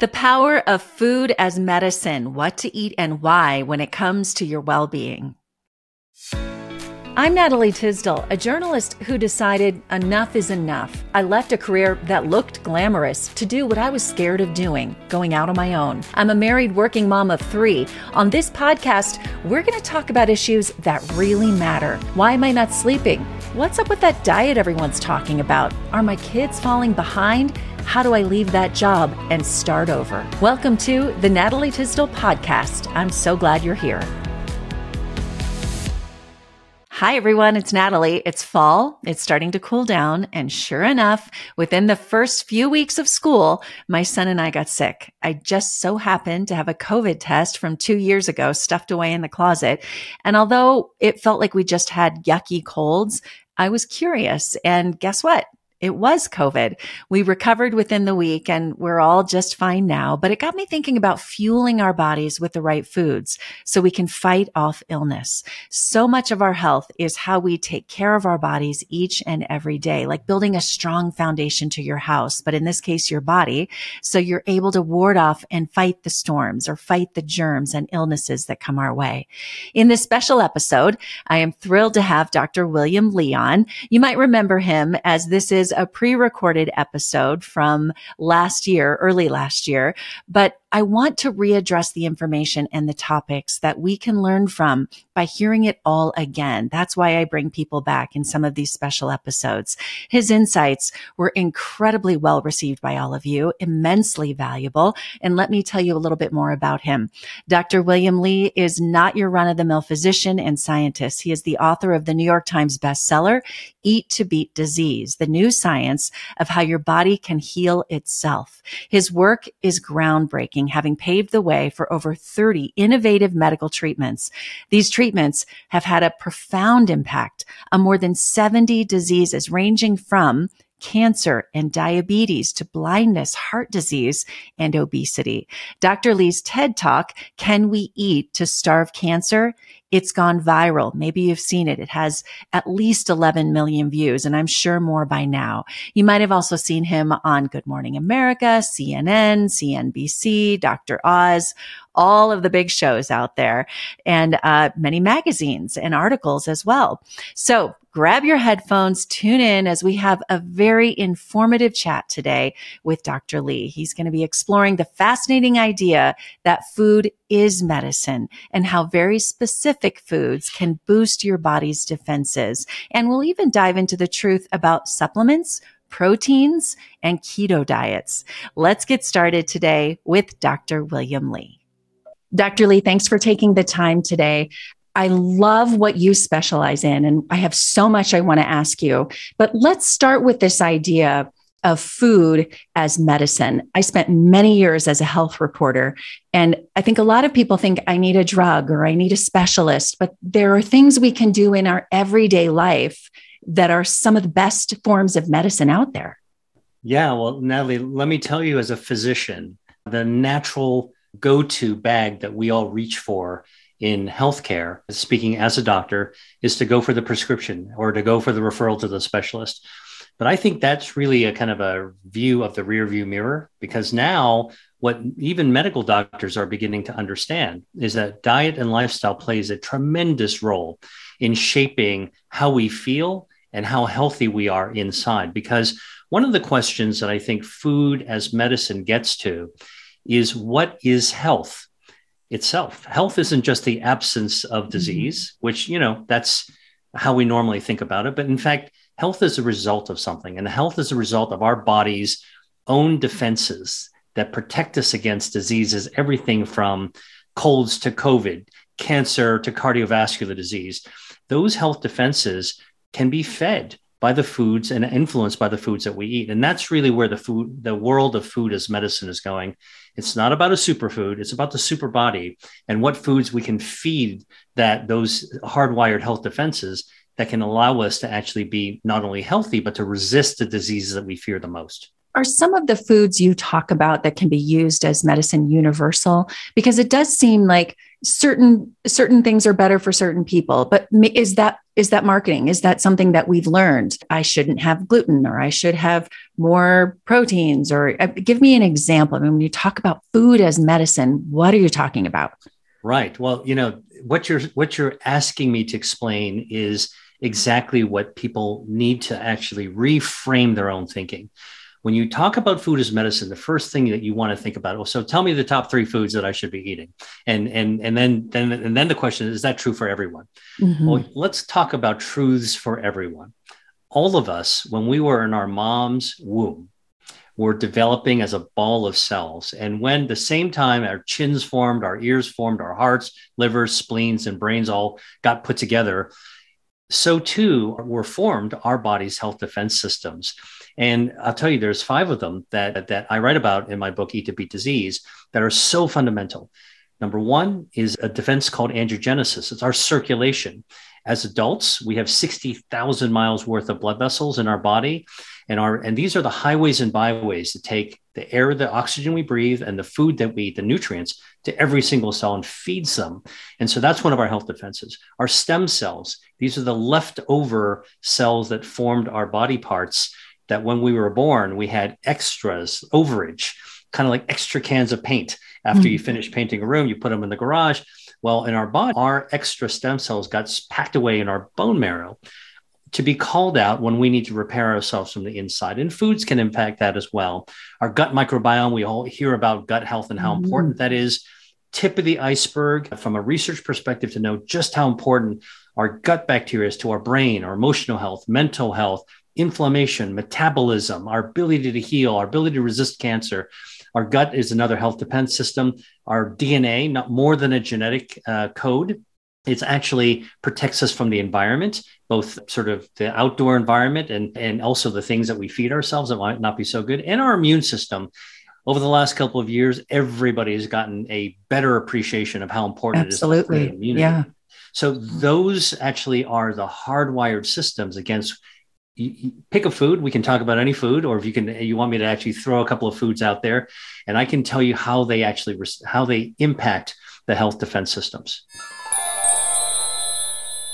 The power of food as medicine, what to eat and why when it comes to your well being. I'm Natalie Tysdal, a journalist who decided enough is enough. I left a career that looked glamorous to do what I was scared of doing, going out on my own. I'm a married working mom of three. On this podcast, we're going to talk about issues that really matter. Why am I not sleeping? What's up with that diet everyone's talking about? Are my kids falling behind? How do I leave that job and start over? Welcome to the Natalie Tysdal Podcast. I'm so glad you're here. Hi, everyone. It's Natalie. It's fall. It's starting to cool down. And sure enough, within the first few weeks of school, my son and I got sick. I just so happened to have a COVID test from two years ago stuffed away in the closet. And although it felt like we just had yucky colds, I was curious. And guess what? It was COVID. We recovered within the week and we're all just fine now, but it got me thinking about fueling our bodies with the right foods so we can fight off illness. So much of our health is how we take care of our bodies each and every day, like building a strong foundation to your house, but in this case, your body. So you're able to ward off and fight the storms or fight the germs and illnesses that come our way. In this special episode, I am thrilled to have Dr. William Li on. You might remember him as this is a pre-recorded episode from last year, early last year, but I want to readdress the information and the topics that we can learn from by hearing it all again. That's why I bring people back in some of these special episodes. His insights were incredibly well received by all of you, immensely valuable. And let me tell you a little bit more about him. Dr. William Li is not your run of the mill physician and scientist. He is the author of the New York Times bestseller, Eat to Beat Disease, the new science of how your body can heal itself. His work is groundbreaking having paved the way for over 30 innovative medical treatments. These treatments have had a profound impact on more than 70 diseases ranging from cancer and diabetes to blindness, heart disease, and obesity. Dr. Li's TED Talk, Can We Eat to Starve Cancer? It's gone viral. Maybe you've seen it. It has at least 11 million views, and I'm sure more by now. You might have also seen him on Good Morning America, CNN, CNBC, Dr. Oz, all of the big shows out there, and uh, many magazines and articles as well. So grab your headphones, tune in as we have a very informative chat today with Dr. Li. He's going to be exploring the fascinating idea that food is medicine and how very specific foods can boost your body's defenses. And we'll even dive into the truth about supplements, proteins, and keto diets. Let's get started today with Dr. William Li. Dr. Li, thanks for taking the time today. I love what you specialize in, and I have so much I want to ask you. But let's start with this idea of food as medicine. I spent many years as a health reporter, and I think a lot of people think I need a drug or I need a specialist, but there are things we can do in our everyday life that are some of the best forms of medicine out there. Yeah, well, Natalie, let me tell you as a physician, the natural go to bag that we all reach for in healthcare, speaking as a doctor, is to go for the prescription or to go for the referral to the specialist. But I think that's really a kind of a view of the rear view mirror because now what even medical doctors are beginning to understand is that diet and lifestyle plays a tremendous role in shaping how we feel and how healthy we are inside. Because one of the questions that I think food as medicine gets to is what is health? Itself. Health isn't just the absence of mm-hmm. disease, mm-hmm. which, you know, that's how we normally think about it. But in fact, health is a result of something, and health is a result of our body's own defenses that protect us against diseases, everything from colds to COVID, cancer to cardiovascular disease. Those health defenses can be fed by the foods and influenced by the foods that we eat. And that's really where the food, the world of food as medicine is going. It's not about a superfood, it's about the super body and what foods we can feed that those hardwired health defenses that can allow us to actually be not only healthy, but to resist the diseases that we fear the most. Are some of the foods you talk about that can be used as medicine universal? Because it does seem like certain certain things are better for certain people but is that is that marketing? Is that something that we've learned? I shouldn't have gluten or i should have more proteins or uh, give me an example. I mean when you talk about food as medicine what are you talking about? Right. Well you know what you're what you're asking me to explain is exactly what people need to actually reframe their own thinking when you talk about food as medicine, the first thing that you want to think about, well, so tell me the top three foods that I should be eating. And and and then then and then the question is, is that true for everyone? Mm-hmm. Well, let's talk about truths for everyone. All of us, when we were in our mom's womb, were developing as a ball of cells. And when the same time our chins formed, our ears formed, our hearts, livers, spleens, and brains all got put together, so too were formed our body's health defense systems. And I'll tell you, there's five of them that, that I write about in my book, Eat to Beat Disease, that are so fundamental. Number one is a defense called angiogenesis. It's our circulation. As adults, we have 60,000 miles worth of blood vessels in our body. And, our, and these are the highways and byways that take the air, the oxygen we breathe, and the food that we eat, the nutrients, to every single cell and feeds them. And so that's one of our health defenses. Our stem cells, these are the leftover cells that formed our body parts that when we were born, we had extras, overage, kind of like extra cans of paint. After mm-hmm. you finish painting a room, you put them in the garage. Well, in our body, our extra stem cells got packed away in our bone marrow to be called out when we need to repair ourselves from the inside. And foods can impact that as well. Our gut microbiome, we all hear about gut health and how mm-hmm. important that is. Tip of the iceberg from a research perspective to know just how important our gut bacteria is to our brain, our emotional health, mental health, inflammation, metabolism, our ability to heal, our ability to resist cancer. Our gut is another health defense system. Our DNA, not more than a genetic uh, code, it's actually protects us from the environment, both sort of the outdoor environment and, and also the things that we feed ourselves that might not be so good, and our immune system. Over the last couple of years, everybody has gotten a better appreciation of how important Absolutely. it is. Absolutely. Yeah. So those actually are the hardwired systems against you, you pick a food. We can talk about any food, or if you can, you want me to actually throw a couple of foods out there, and I can tell you how they actually how they impact the health defense systems.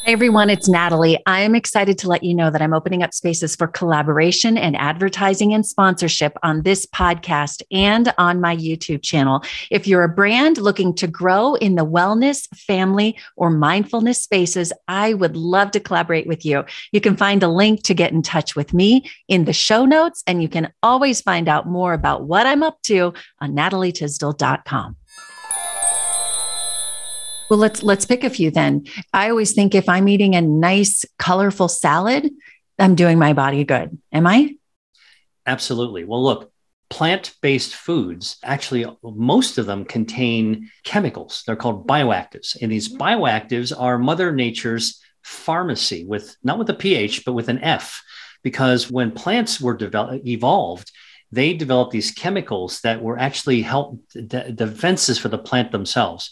Hey everyone, it's Natalie. I'm excited to let you know that I'm opening up spaces for collaboration and advertising and sponsorship on this podcast and on my YouTube channel. If you're a brand looking to grow in the wellness, family, or mindfulness spaces, I would love to collaborate with you. You can find a link to get in touch with me in the show notes, and you can always find out more about what I'm up to on natalietysdal.com. Well, let's let's pick a few then. I always think if I'm eating a nice, colorful salad, I'm doing my body good. Am I? Absolutely. Well, look, plant-based foods actually most of them contain chemicals. They're called bioactives, and these mm-hmm. bioactives are Mother Nature's pharmacy with not with a pH but with an F, because when plants were developed evolved, they developed these chemicals that were actually help de- defenses for the plant themselves.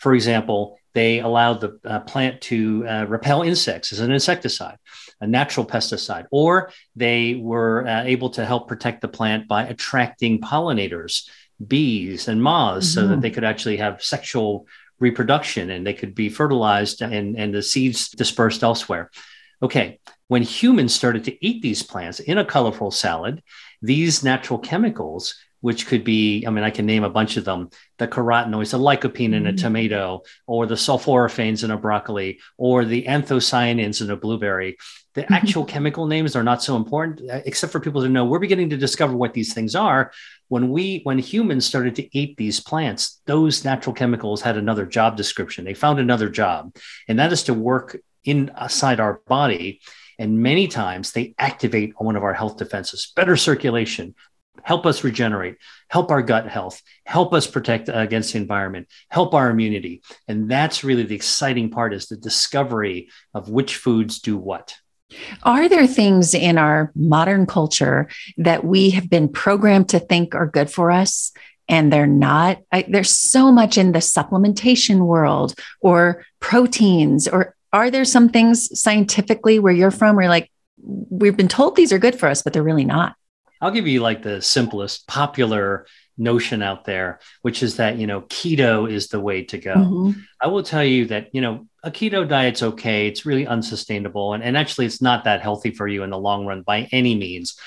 For example, they allowed the uh, plant to uh, repel insects as an insecticide, a natural pesticide, or they were uh, able to help protect the plant by attracting pollinators, bees and moths, mm-hmm. so that mm-hmm. they could actually have sexual reproduction and they could be fertilized and, and the seeds dispersed elsewhere. Okay, when humans started to eat these plants in a colorful salad, these natural chemicals which could be, I mean, I can name a bunch of them the carotenoids, the lycopene in a mm-hmm. tomato, or the sulforaphanes in a broccoli, or the anthocyanins in a blueberry. The mm-hmm. actual chemical names are not so important, uh, except for people to know we're beginning to discover what these things are. When we, when humans started to eat these plants, those natural chemicals had another job description. They found another job, and that is to work inside our body. And many times they activate one of our health defenses, better circulation, help us regenerate, help our gut health, help us protect against the environment, help our immunity. And that's really the exciting part is the discovery of which foods do what. Are there things in our modern culture that we have been programmed to think are good for us and they're not? I, there's so much in the supplementation world or proteins, or are there some things scientifically where you're from where like, we've been told these are good for us, but they're really not? I'll give you like the simplest popular notion out there, which is that, you know, keto is the way to go. Mm-hmm. I will tell you that, you know, a keto diet's okay. It's really unsustainable. And, and actually, it's not that healthy for you in the long run by any means.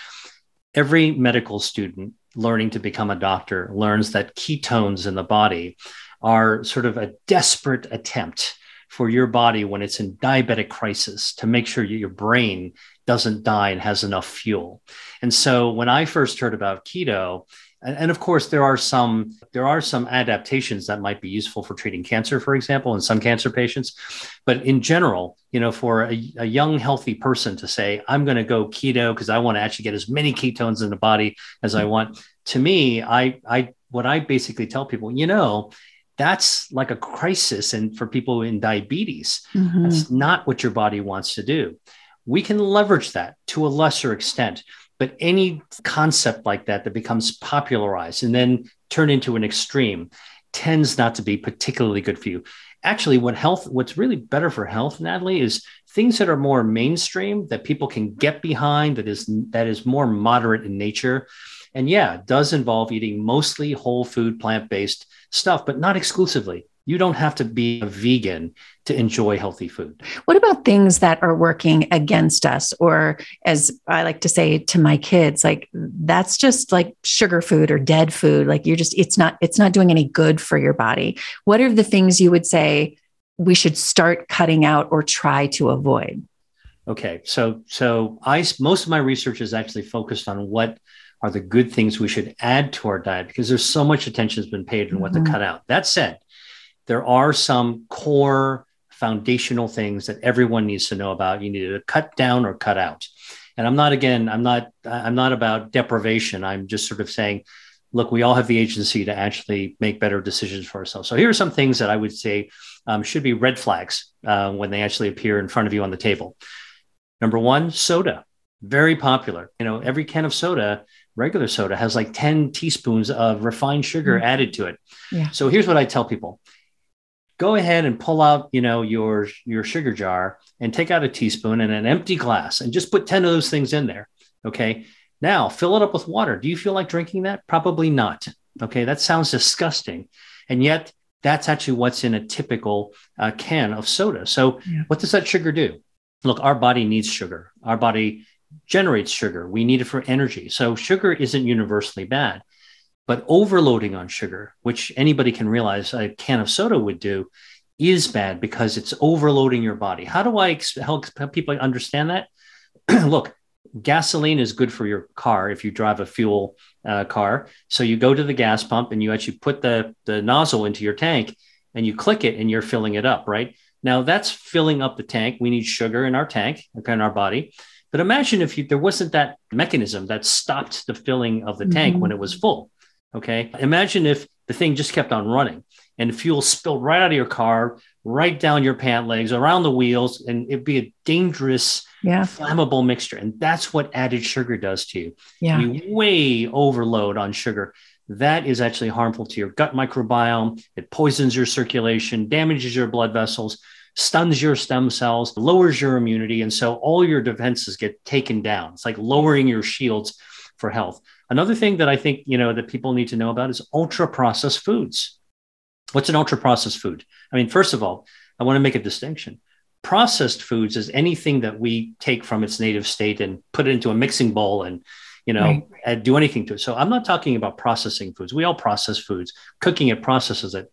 Every medical student learning to become a doctor learns that ketones in the body are sort of a desperate attempt for your body when it's in diabetic crisis to make sure your brain doesn't die and has enough fuel. And so when I first heard about keto, and, of course there are some there are some adaptations that might be useful for treating cancer for example in some cancer patients but in general you know for a, a young healthy person to say i'm going to go keto because i want to actually get as many ketones in the body as i want to me i i what i basically tell people you know that's like a crisis and for people in diabetes mm-hmm. that's not what your body wants to do we can leverage that to a lesser extent but any concept like that that becomes popularized and then turned into an extreme tends not to be particularly good for you. Actually, what health, what's really better for health, Natalie, is things that are more mainstream that people can get behind, that is that is more moderate in nature. And yeah, it does involve eating mostly whole food, plant-based stuff, but not exclusively. You don't have to be a vegan to enjoy healthy food. What about things that are working against us? Or, as I like to say to my kids, like that's just like sugar food or dead food. Like you're just, it's not, it's not doing any good for your body. What are the things you would say we should start cutting out or try to avoid? Okay. So, so I, most of my research is actually focused on what are the good things we should add to our diet because there's so much attention has been paid on what mm-hmm. to cut out. That said, there are some core foundational things that everyone needs to know about. You need to cut down or cut out. And I'm not again, I'm not, I'm not about deprivation. I'm just sort of saying, look, we all have the agency to actually make better decisions for ourselves. So here are some things that I would say um, should be red flags uh, when they actually appear in front of you on the table. Number one, soda, very popular. You know, every can of soda regular soda has like 10 teaspoons of refined sugar mm-hmm. added to it. Yeah. So here's what I tell people go ahead and pull out, you know, your your sugar jar and take out a teaspoon and an empty glass and just put 10 of those things in there. Okay. Now fill it up with water. Do you feel like drinking that? Probably not. Okay. That sounds disgusting. And yet that's actually what's in a typical uh, can of soda. So yeah. what does that sugar do? Look, our body needs sugar. Our body generates sugar. We need it for energy. So sugar isn't universally bad. But overloading on sugar, which anybody can realize a can of soda would do, is bad because it's overloading your body. How do I help people understand that? Look, gasoline is good for your car if you drive a fuel uh, car. So you go to the gas pump and you actually put the, the nozzle into your tank and you click it and you're filling it up, right? Now that's filling up the tank. We need sugar in our tank, okay, in our body. But imagine if you, there wasn't that mechanism that stopped the filling of the tank mm-hmm. when it was full. Okay. Imagine if the thing just kept on running and fuel spilled right out of your car, right down your pant legs, around the wheels, and it'd be a dangerous, yeah. flammable mixture. And that's what added sugar does to you. Yeah. You way overload on sugar. That is actually harmful to your gut microbiome. It poisons your circulation, damages your blood vessels, stuns your stem cells, lowers your immunity. And so all your defenses get taken down. It's like lowering your shields for health. Another thing that I think, you know, that people need to know about is ultra processed foods. What's an ultra processed food? I mean, first of all, I want to make a distinction. Processed foods is anything that we take from its native state and put it into a mixing bowl and, you know, right. do anything to it. So I'm not talking about processing foods. We all process foods. Cooking it processes it.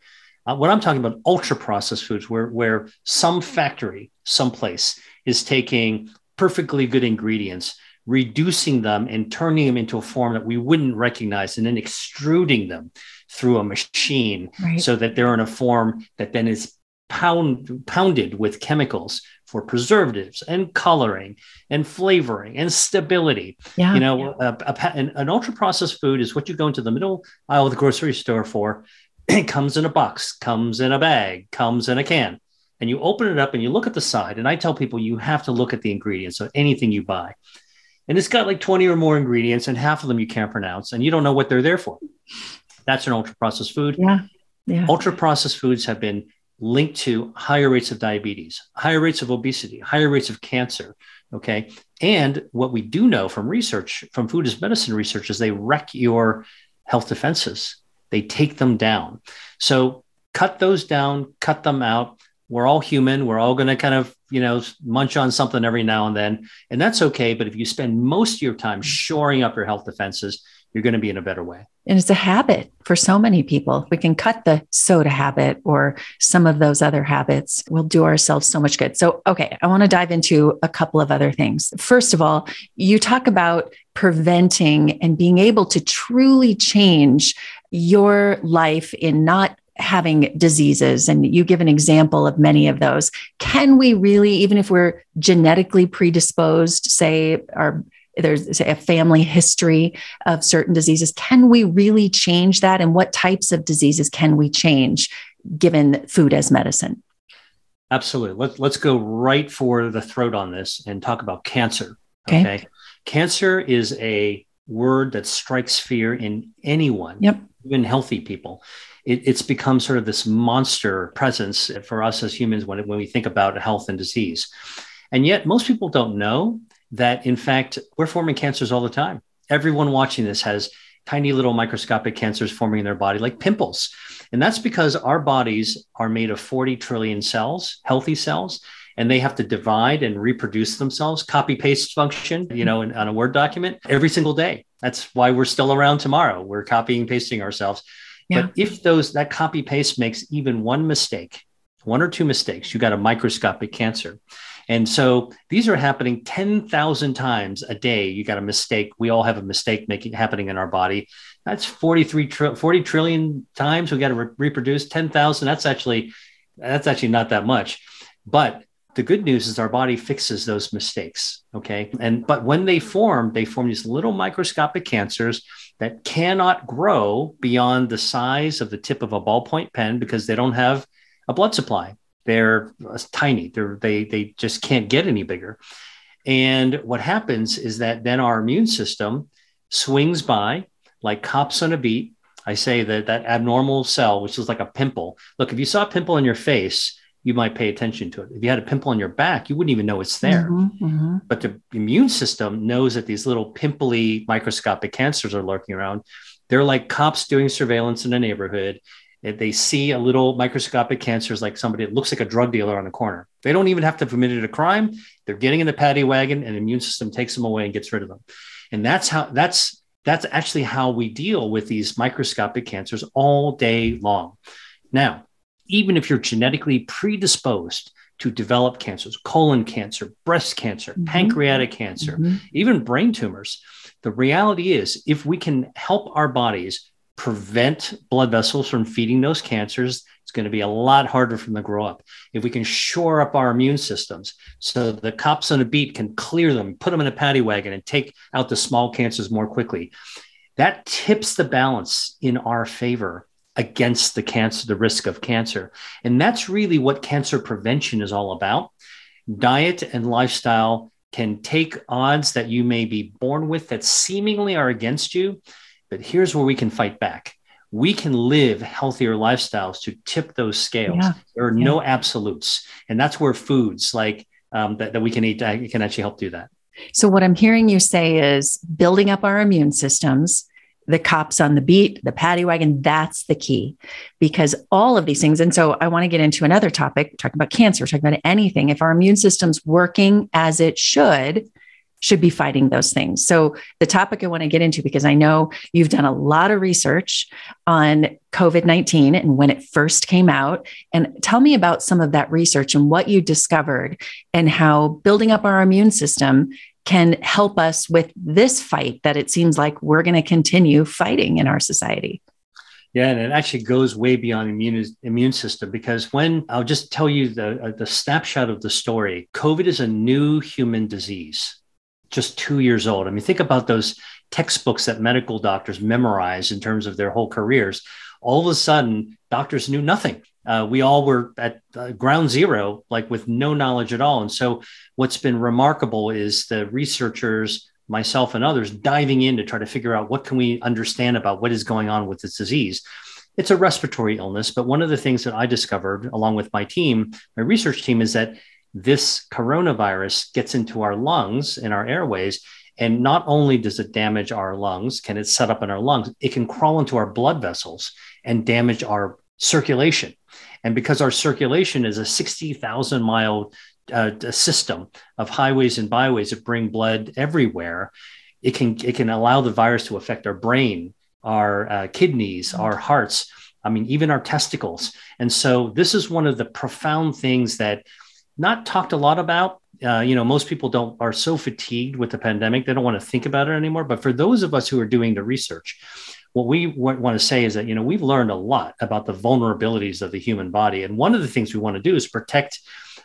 Uh, what I'm talking about, ultra processed foods, where where some factory, someplace, is taking perfectly good ingredients reducing them and turning them into a form that we wouldn't recognize and then extruding them through a machine right. so that they're in a form that then is pound, pounded with chemicals for preservatives and coloring and flavoring and stability. Yeah, you know, yeah. a, a, an, an ultra processed food is what you go into the middle aisle of the grocery store for. It comes in a box, comes in a bag, comes in a can. And you open it up and you look at the side. And I tell people you have to look at the ingredients of anything you buy and it's got like 20 or more ingredients and half of them you can't pronounce and you don't know what they're there for that's an ultra processed food yeah yeah ultra processed foods have been linked to higher rates of diabetes, higher rates of obesity, higher rates of cancer. Okay. And what we do know from research, from food as medicine research, is they wreck your health defenses. They take them down. So cut those down, cut them out. We're all human. We're all going to kind of, you know, munch on something every now and then. And that's okay. But if you spend most of your time shoring up your health defenses, you're going to be in a better way. And it's a habit for so many people. We can cut the soda habit or some of those other habits, we'll do ourselves so much good. So, okay, I want to dive into a couple of other things. First of all, you talk about preventing and being able to truly change your life in not having diseases and you give an example of many of those can we really even if we're genetically predisposed say our there's a family history of certain diseases. Can we really change that? And what types of diseases can we change given food as medicine? Absolutely. Let's, let's go right for the throat on this and talk about cancer. Okay. okay? Cancer is a word that strikes fear in anyone, yep. even healthy people. It, it's become sort of this monster presence for us as humans when, when we think about health and disease. And yet, most people don't know that in fact we're forming cancers all the time. Everyone watching this has tiny little microscopic cancers forming in their body, like pimples. And that's because our bodies are made of 40 trillion cells, healthy cells, and they have to divide and reproduce themselves, copy paste function, you know, in, on a Word document every single day. That's why we're still around tomorrow. We're copying pasting ourselves. Yeah. But if those that copy paste makes even one mistake, one or two mistakes, you got a microscopic cancer. And so these are happening 10,000 times a day. You got a mistake. We all have a mistake making happening in our body. That's 43 tr- 40 trillion times we got to re- reproduce 10,000. That's actually that's actually not that much. But the good news is our body fixes those mistakes, okay? And but when they form, they form these little microscopic cancers that cannot grow beyond the size of the tip of a ballpoint pen because they don't have a blood supply they're tiny. They're, they they just can't get any bigger. And what happens is that then our immune system swings by like cops on a beat. I say that that abnormal cell, which is like a pimple. Look, if you saw a pimple in your face, you might pay attention to it. If you had a pimple on your back, you wouldn't even know it's there. Mm-hmm, mm-hmm. But the immune system knows that these little pimply microscopic cancers are lurking around. They're like cops doing surveillance in a neighborhoad if they see a little microscopic cancers like somebody that looks like a drug dealer on the corner. They don't even have to have committed a crime. They're getting in the paddy wagon and the immune system takes them away and gets rid of them. And that's how that's that's actually how we deal with these microscopic cancers all day long. Now, even if you're genetically predisposed to develop cancers, colon cancer, breast cancer, mm-hmm. pancreatic cancer, mm-hmm. even brain tumors, the reality is if we can help our bodies prevent blood vessels from feeding those cancers, it's going to be a lot harder for them to grow up. If we can shore up our immune systems so the cops on a beat can clear them, put them in a paddy wagon, and take out the small cancers more quickly, that tips the balance in our favor against the cancer, the risk of cancer. And that's really what cancer prevention is all about. Diet and lifestyle can take odds that you may be born with that seemingly are against you but here's where we can fight back. We can live healthier lifestyles to tip those scales. Yeah. There are yeah. no absolutes. And that's where foods like um, that, that we can eat can actually help do that. So, what I'm hearing you say is building up our immune systems, the cops on the beat, the paddy wagon, that's the key because all of these things. And so I want to get into another topic, talking about cancer, talking about anything. If our immune system's working as it should, should be fighting those things. So, the topic I want to get into, because I know you've done a lot of research on COVID 19 and when it first came out. And tell me about some of that research and what you discovered and how building up our immune system can help us with this fight that it seems like we're going to continue fighting in our society. Yeah, and it actually goes way beyond immune immune system because when I'll just tell you the uh, the snapshot of the story, COVID is a new human disease just two years old. I mean, think about those textbooks that medical doctors memorize in terms of their whole careers. All of a sudden, doctors knew nothing. Uh, we all were at uh, ground zero, like with no knowledge at all. And so, what's been remarkable is the researchers, myself and others, diving in to try to figure out what can we understand about what is going on with this disease. it's a respiratory illness. But one of the things that I discovered along with my team, my research team, is that this coronavirus gets into our lungs and our airways. And not only does it damage our lungs, can it set up in our lungs, it can crawl into our blood vessels and damage our circulation. And because our circulation is a 60,000 mile uh, system of highways and byways that bring blood everywhere, it can it can allow the virus to affect our brain, our uh, kidneys, our hearts. I mean, even our testicles. And so this is one of the profound things that not talked a lot about. Uh, you know, most people don't are so fatigued with the pandemic they don't want to think about it anymore. But for those of us who are doing the research, what we want to say is that you know we've learned a lot about the vulnerabilities of the human body, and one of the things we want to do is protect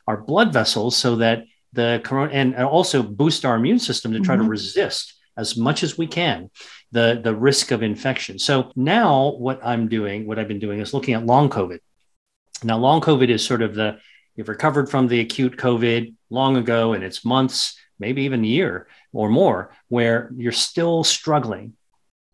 our blood vessels so that the corona and also boost our immune system to try mm-hmm. to resist as much as we can the the risk of infection. So now what I'm doing, what I've been doing is looking at long COVID. Now long COVID is sort of the you've recovered from the acute COVID long ago and it's months, maybe even a year or more where you're still struggling.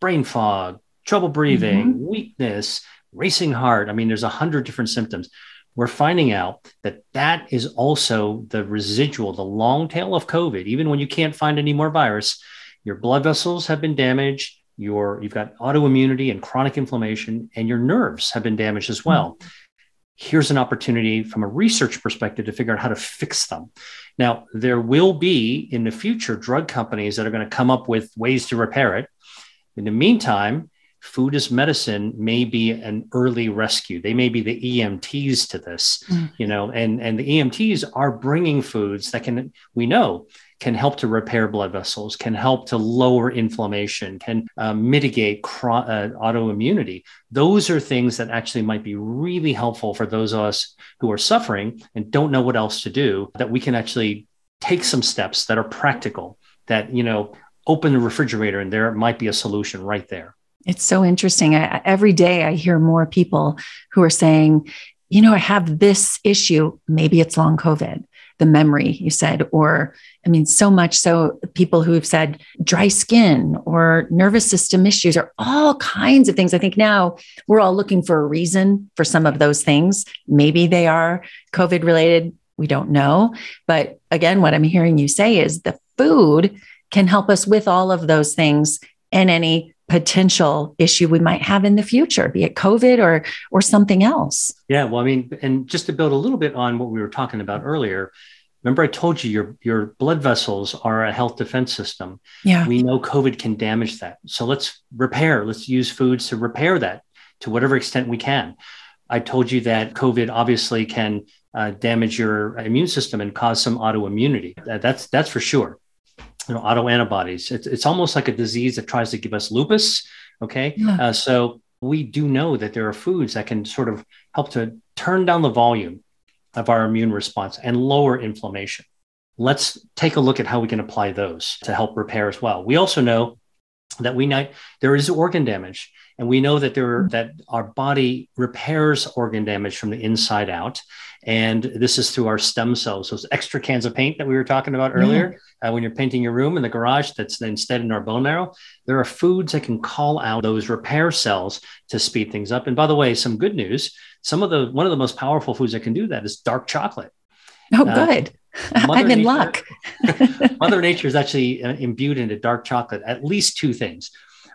Brain fog, trouble breathing, mm-hmm. weakness, racing heart. I mean there's a hundred different symptoms we're finding out that that is also the residual, the long tail of COVID. Even when you can't find any more virus, your blood vessels have been damaged, your you've got autoimmunity and chronic inflammation, and your nerves have been damaged as well. Mm-hmm. Here's an opportunity from a research perspective to figure out how to fix them. Now, there will be in the future drug companies that are going to come up with ways to repair it. In the meantime, food as medicine may be an early rescue they may be the emts to this mm. you know and and the emts are bringing foods that can we know can help to repair blood vessels can help to lower inflammation can uh, mitigate cro- uh, autoimmunity those are things that actually might be really helpful for those of us who are suffering and don't know what else to do that we can actually take some steps that are practical that you know open the refrigerator and there might be a solution right there it's so interesting. I, every day I hear more people who are saying, you know, I have this issue. Maybe it's long COVID, the memory you said, or I mean, so much so people who've said dry skin or nervous system issues or all kinds of things. I think now we're all looking for a reason for some of those things. Maybe they are COVID related. We don't know. But again, what I'm hearing you say is the food can help us with all of those things and any potential issue we might have in the future, be it COVID or or something else. Yeah, well, I mean, and just to build a little bit on what we were talking about earlier, remember I told you your your blood vessels are a health defense system. Yeah. We know COVID can damage that. So let's repair, let's use foods to repair that to whatever extent we can. I told you that COVID obviously can uh, damage your immune system and cause some autoimmunity. That's that's for sure you know, autoantibodies. It's, it's almost like a disease that tries to give us lupus. Okay. Yeah. Uh, so we do know that there are foods that can sort of help to turn down the volume of our immune response and lower inflammation. Let's take a look at how we can apply those to help repair as well. We also know that we know there is organ damage and we know that there that our body repairs organ damage from the inside out and this is through our stem cells those extra cans of paint that we were talking about earlier. Uh, when you're painting your room in the garage that's instead in our bone marrow there are foods that can call out those repair cells to speed things up. And by the way some good news some of the one of the most powerful foods that can do that is dark chocolate. Oh uh, good. I'm in nature, luck. Mother Nature is actually uh, imbued into dark chocolate at least two things.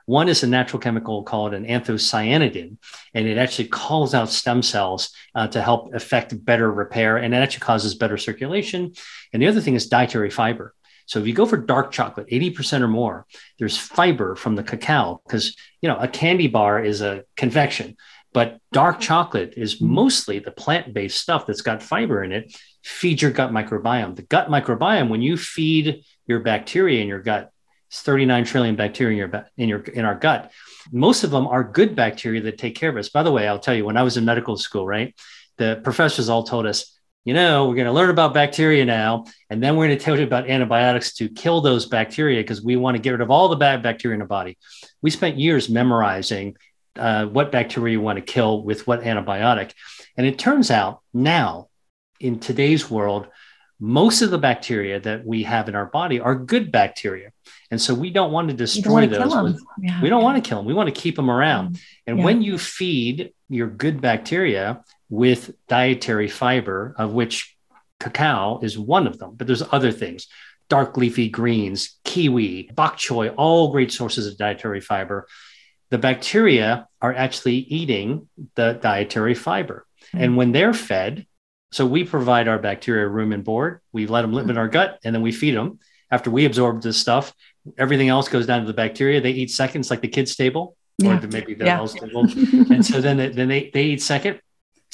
One is a natural chemical called an anthocyanidin, and it actually calls out stem cells uh, to help affect better repair, and it actually causes better circulation. And the other thing is dietary fiber. So if you go for dark chocolate, 80% or more, there's fiber from the cacao because, you know, a candy bar is a confection, but dark chocolate is mm-hmm. mostly the plant-based stuff that's got fiber in it. Feed your gut microbiome. The gut microbiome, when you feed your bacteria in your gut it's 39 trillion bacteria in your, in your in our gut. Most of them are good bacteria that take care of us. By the way, I'll tell you, when I was in medical school, right, the professors all told us, you know, we're going to learn about bacteria now, and then we're going to tell you about antibiotics to kill those bacteria because we want to get rid of all the bad bacteria in the body. We spent years memorizing uh, what bacteria you want to kill with what antibiotic, and it turns out now, in today's world, most of the bacteria that we have in our body are good bacteria. And so we don't want to destroy those. With, yeah. We don't want to kill them. We want to keep them around. And yeah. when you feed your good bacteria with dietary fiber, of which cacao is one of them, but there's other things dark leafy greens, kiwi, bok choy, all great sources of dietary fiber. The bacteria are actually eating the dietary fiber. Mm-hmm. And when they're fed, so we provide our bacteria room and board. We let them live in our gut and then we feed them. After we absorb this stuff, everything else goes down to the bacteria. They eat seconds, like the kids' table, yeah. or maybe the yeah. table. and so then, they, then they, they eat second.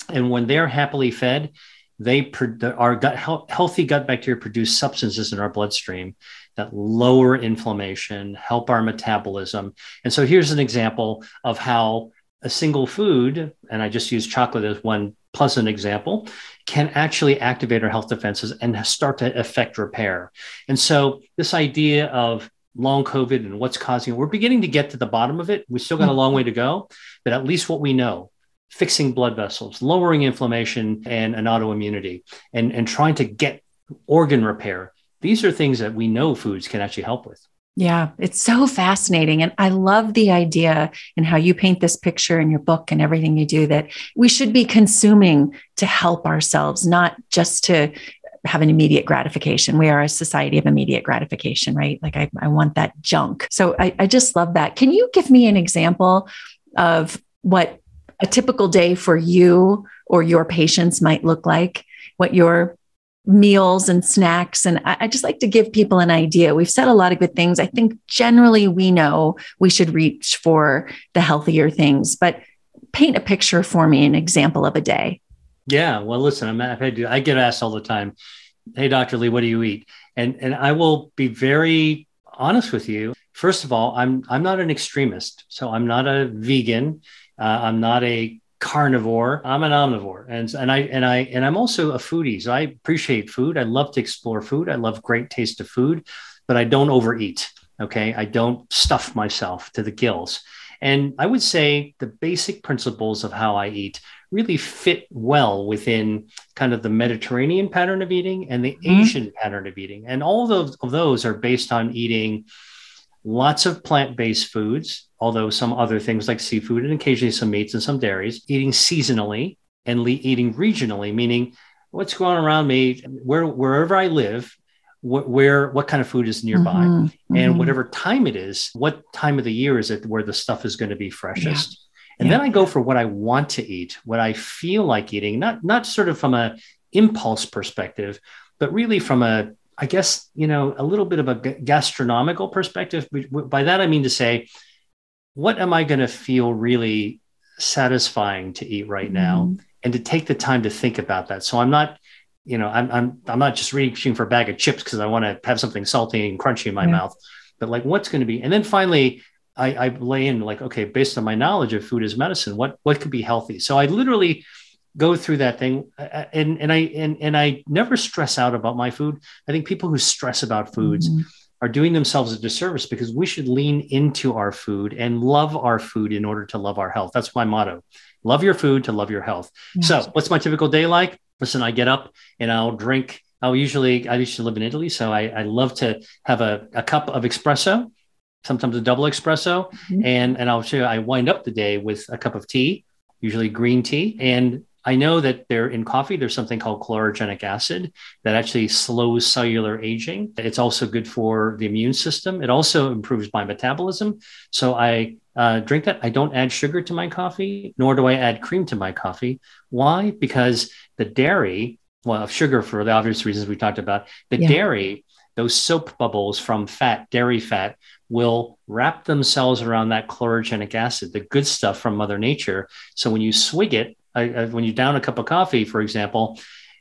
And when they're happily fed, they our gut healthy gut bacteria produce substances in our bloodstream that lower inflammation, help our metabolism. And so here's an example of how a single food, and I just use chocolate as one pleasant example, can actually activate our health defenses and start to affect repair. And so, this idea of long COVID and what's causing it, we're beginning to get to the bottom of it. We still got a long way to go, but at least what we know fixing blood vessels, lowering inflammation and an autoimmunity, and, and trying to get organ repair. These are things that we know foods can actually help with. Yeah, it's so fascinating. And I love the idea and how you paint this picture in your book and everything you do that we should be consuming to help ourselves, not just to have an immediate gratification. We are a society of immediate gratification, right? Like I, I want that junk. So I, I just love that. Can you give me an example of what a typical day for you or your patients might look like? What your meals and snacks. And I, I, just like to give people an idea. We've said a lot of good things. I think generally we know we should reach for the healthier things, but paint a picture for me, an example of a day. Yeah. Well, listen, I'm, I do. I get asked all the time, Hey, Dr. Li, what do you eat? And, and I will be very honest with you. First of all, I'm, I'm not an extremist. So I'm not a vegan. Uh, I'm not a carnivore. I'm an omnivore, and and I and I and I'm also a foodie. So I appreciate food. I love to explore food. I love great taste of food, but I don't overeat. Okay, I don't stuff myself to the gills. And I would say the basic principles of how I eat really fit well within kind of the Mediterranean pattern of eating and the mm-hmm. Asian pattern of eating. And all of those, of those are based on eating lots of plant based foods, although some other things like seafood and occasionally some meats and some dairies, eating seasonally and le- eating regionally, meaning what's going on around me, where, wherever I live, wh- where, what kind of food is nearby, mm-hmm, and mm-hmm. whatever time it is, what time of the year is it where the stuff is going to be freshest. And yeah. then I go for what I want to eat, what I feel like eating, not, not sort of from a impulse perspective, but really from a I guess, you know, a little bit of a gastronomical perspective. By that, I mean to say, what am I going to feel really satisfying to eat right now? Mm-hmm. And to take the time to think about that. So I'm not, you know, I'm, I'm, I'm not just reaching for a bag of chips because I want to have something salty and crunchy in my yeah. mouth, but like what's going to be, and then finally, I, I lay in like, okay, based on my knowledge of food as medicine, what, what could be healthy? So I literally, go through that thing uh, uh, and and I and and I never stress out about my food. I think people who stress about foods mm-hmm. are doing themselves a disservice because we should lean into our food and love our food in order to love our health. That's my motto. Love your food to love your health. Yes. So, what's my typical day like? Listen, I get up and I'll drink. I'll usually I used to live in Italy, so I, I love to have a, a cup of espresso, sometimes a double espresso, mm-hmm. and and I'll show you I wind up the day with a cup of tea, usually green tea, and I know that there in coffee, there's something called chlorogenic acid that actually slows cellular aging. It's also good for the immune system. It also improves my metabolism. So I uh, drink that. I don't add sugar to my coffee, nor do I add cream to my coffee. Why? Because the dairy, well, sugar for the obvious reasons we talked about, the yeah. dairy, those soap bubbles from fat, dairy fat, will wrap themselves around that chlorogenic acid, the good stuff from Mother Nature. So when you swig it, I, when you down a cup of coffee, for example,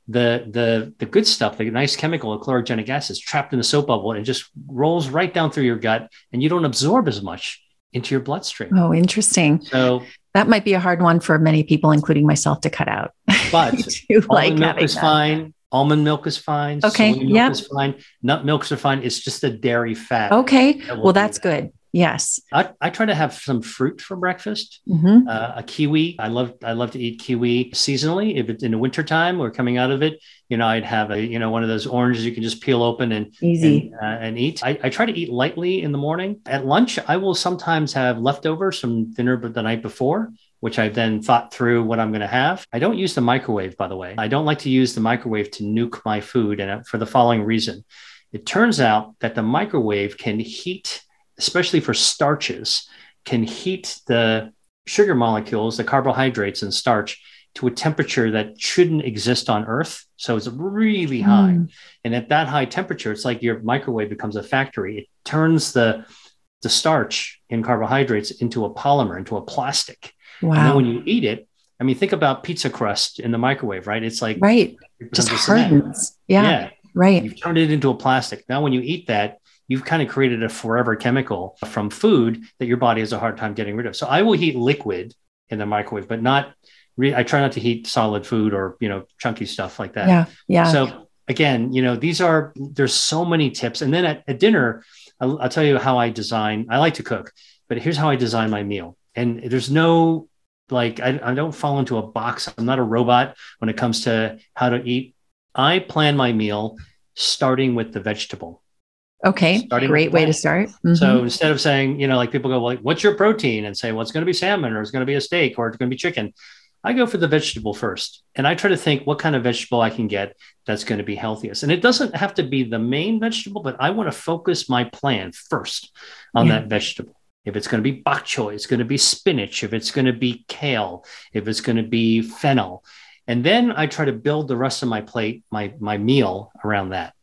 the the the good stuff, the nice chemical, the chlorogenic acid, is trapped in the soap bubble and it just rolls right down through your gut, and you don't absorb as much into your bloodstream. Oh, interesting. So that might be a hard one for many people, including myself, to cut out. But almond like milk is that. fine. Almond milk is fine. Okay. Yeah. is fine. Nut milks are fine. It's just a dairy fat. Okay. That well, that's that. good Yes. I, I try to have some fruit for breakfast. Mm-hmm. Uh, a kiwi. I love I love to eat kiwi seasonally. If it's in the wintertime or coming out of it, you know, I'd have a you know one of those oranges you can just peel open and easy and, uh, and eat. I, I, try to eat lightly in the morning. At lunch, I will sometimes have leftovers from dinner but the night before which I've then thought through what I'm going to have. I don't use the microwave, by the way. I don't like to use the microwave to nuke my food, and uh, for the following reason. It turns out that the microwave can heat, especially for starches, can heat the sugar molecules, the carbohydrates and starch, to a temperature that shouldn't exist on Earth. So it's really high. Mm. And at that high temperature, it's like your microwave becomes a factory. It turns the the starch in carbohydrates into a polymer, into a plastic. Wow. And then when you eat it, I mean, think about pizza crust in the microwave, right? It's like right, it just hardens. Yeah. yeah, right. You've turned it into a plastic. Now, when you eat that, you've kind of created a forever chemical from food that your body has a hard time getting rid of. So I will heat liquid in the microwave, but not. Re- I try not to heat solid food or you know chunky stuff like that. Yeah, yeah. So again, you know, these are there's so many tips, and then at, at dinner, I'll, I'll tell you how I design. I like to cook, but here's how I design my meal. And there's no like I, I don't fall into a box. I'm not a robot when it comes to how to eat. I plan my meal starting with the vegetable. Okay, starting great way to start. Mm-hmm. So instead of saying, you know, like people go, well, like, what's your protein? And say, well, it's going to be salmon or it's going to be a steak or it's going to be chicken. I go for the vegetable first. And I try to think what kind of vegetable I can get that's going to be healthiest. And it doesn't have to be the main vegetable, but I want to focus my plan first on yeah. that vegetable. If it's going to be bok choy, it's going to be spinach. If it's going to be kale, if it's going to be fennel, and then I try to build the rest of my plate, my my meal around that.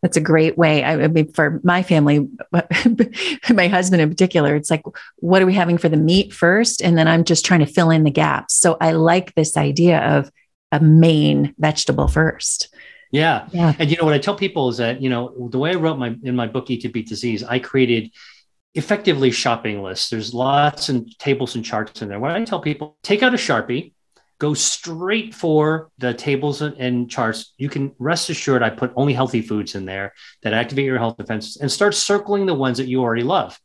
That's a great way. I, I mean, for my family, my husband in particular, it's like, what are we having for the meat first, and then I'm just trying to fill in the gaps. So I like this idea of a main vegetable first. Yeah. yeah. And you know what I tell people is that, you know, the way I wrote my in my book Eat to Beat Disease, I created effectively shopping lists. There's lots and tables and charts in there. What I tell people, take out a Sharpie, go straight for the tables and charts. You can rest assured I put only healthy foods in there that activate your health defenses and start circling the ones that you already love.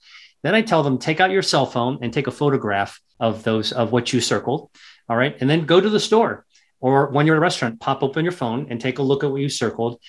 Then I tell them, take out your cell phone and take a photograph of those, of what you circled. All right. And then go to the store or when you're at a restaurant, pop open your phone and take a look at what you circled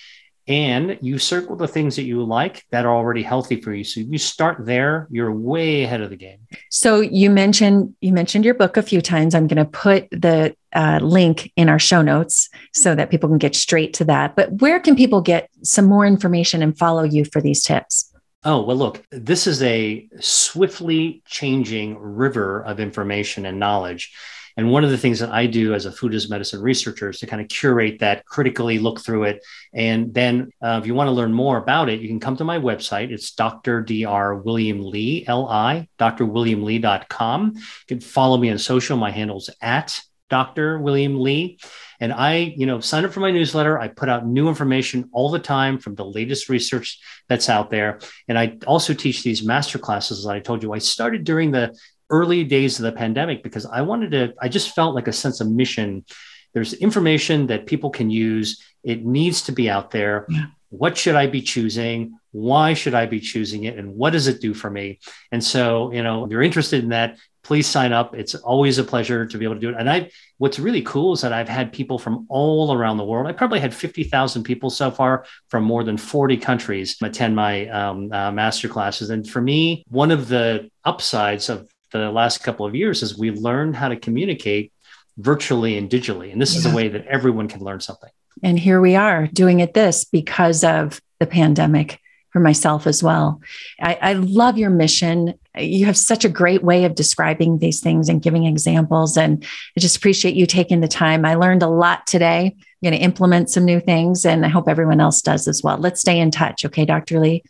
and you circle the things that you like that are already healthy for you. So you start there you're way ahead of the game. So you mentioned you mentioned your book a few times. I'm going to put the uh, link in our show notes so that people can get straight to that. But where can people get some more information and follow you for these tips? Oh, well, look, this is a swiftly changing river of information and knowledge. And one of the things that I do as a food as medicine researcher is to kind of curate that, critically look through it. And then uh, if you want to learn more about it, you can come to my website. It's Dr. Dr. William Lee, Li, L-I, drwilliamli.com. You can follow me on social. My handle's at Dr. William Li. And I, you know, sign up for my newsletter. I put out new information all the time from the latest research that's out there. And I also teach these master classes, as I told you. I started during the early days of the pandemic because I wanted to, I just felt like a sense of mission. There's information that people can use. It needs to be out there. Yeah. What should I be choosing? Why should I be choosing it? And what does it do for me? And so, you know, if you're interested in that, please sign up. It's always a pleasure to be able to do it. And I, what's really cool is that I've had people from all around the world. I probably had 50,000 people so far from more than 40 countries attend my um, uh, master classes. And for me, one of the upsides of the last couple of years is we learned how to communicate virtually and digitally. And this yeah. is a way that everyone can learn something. And here we are doing it this because of the pandemic for myself as well. I, I, love your mission. You have such a great way of describing these things and giving examples. And I just appreciate you taking the time. I learned a lot today. I'm going to implement some new things, and I hope everyone else does as well. Let's stay in touch. Okay, Dr. Li?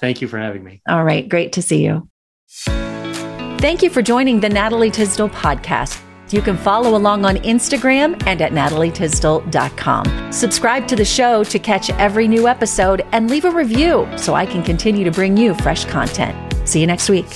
Thank you for having me. All right. Great to see you. Thank you for joining the Natalie Tysdal podcast. You can follow along on Instagram and at natalietysdal.com. Subscribe to the show to catch every new episode and leave a review so I can continue to bring you fresh content. See you next week.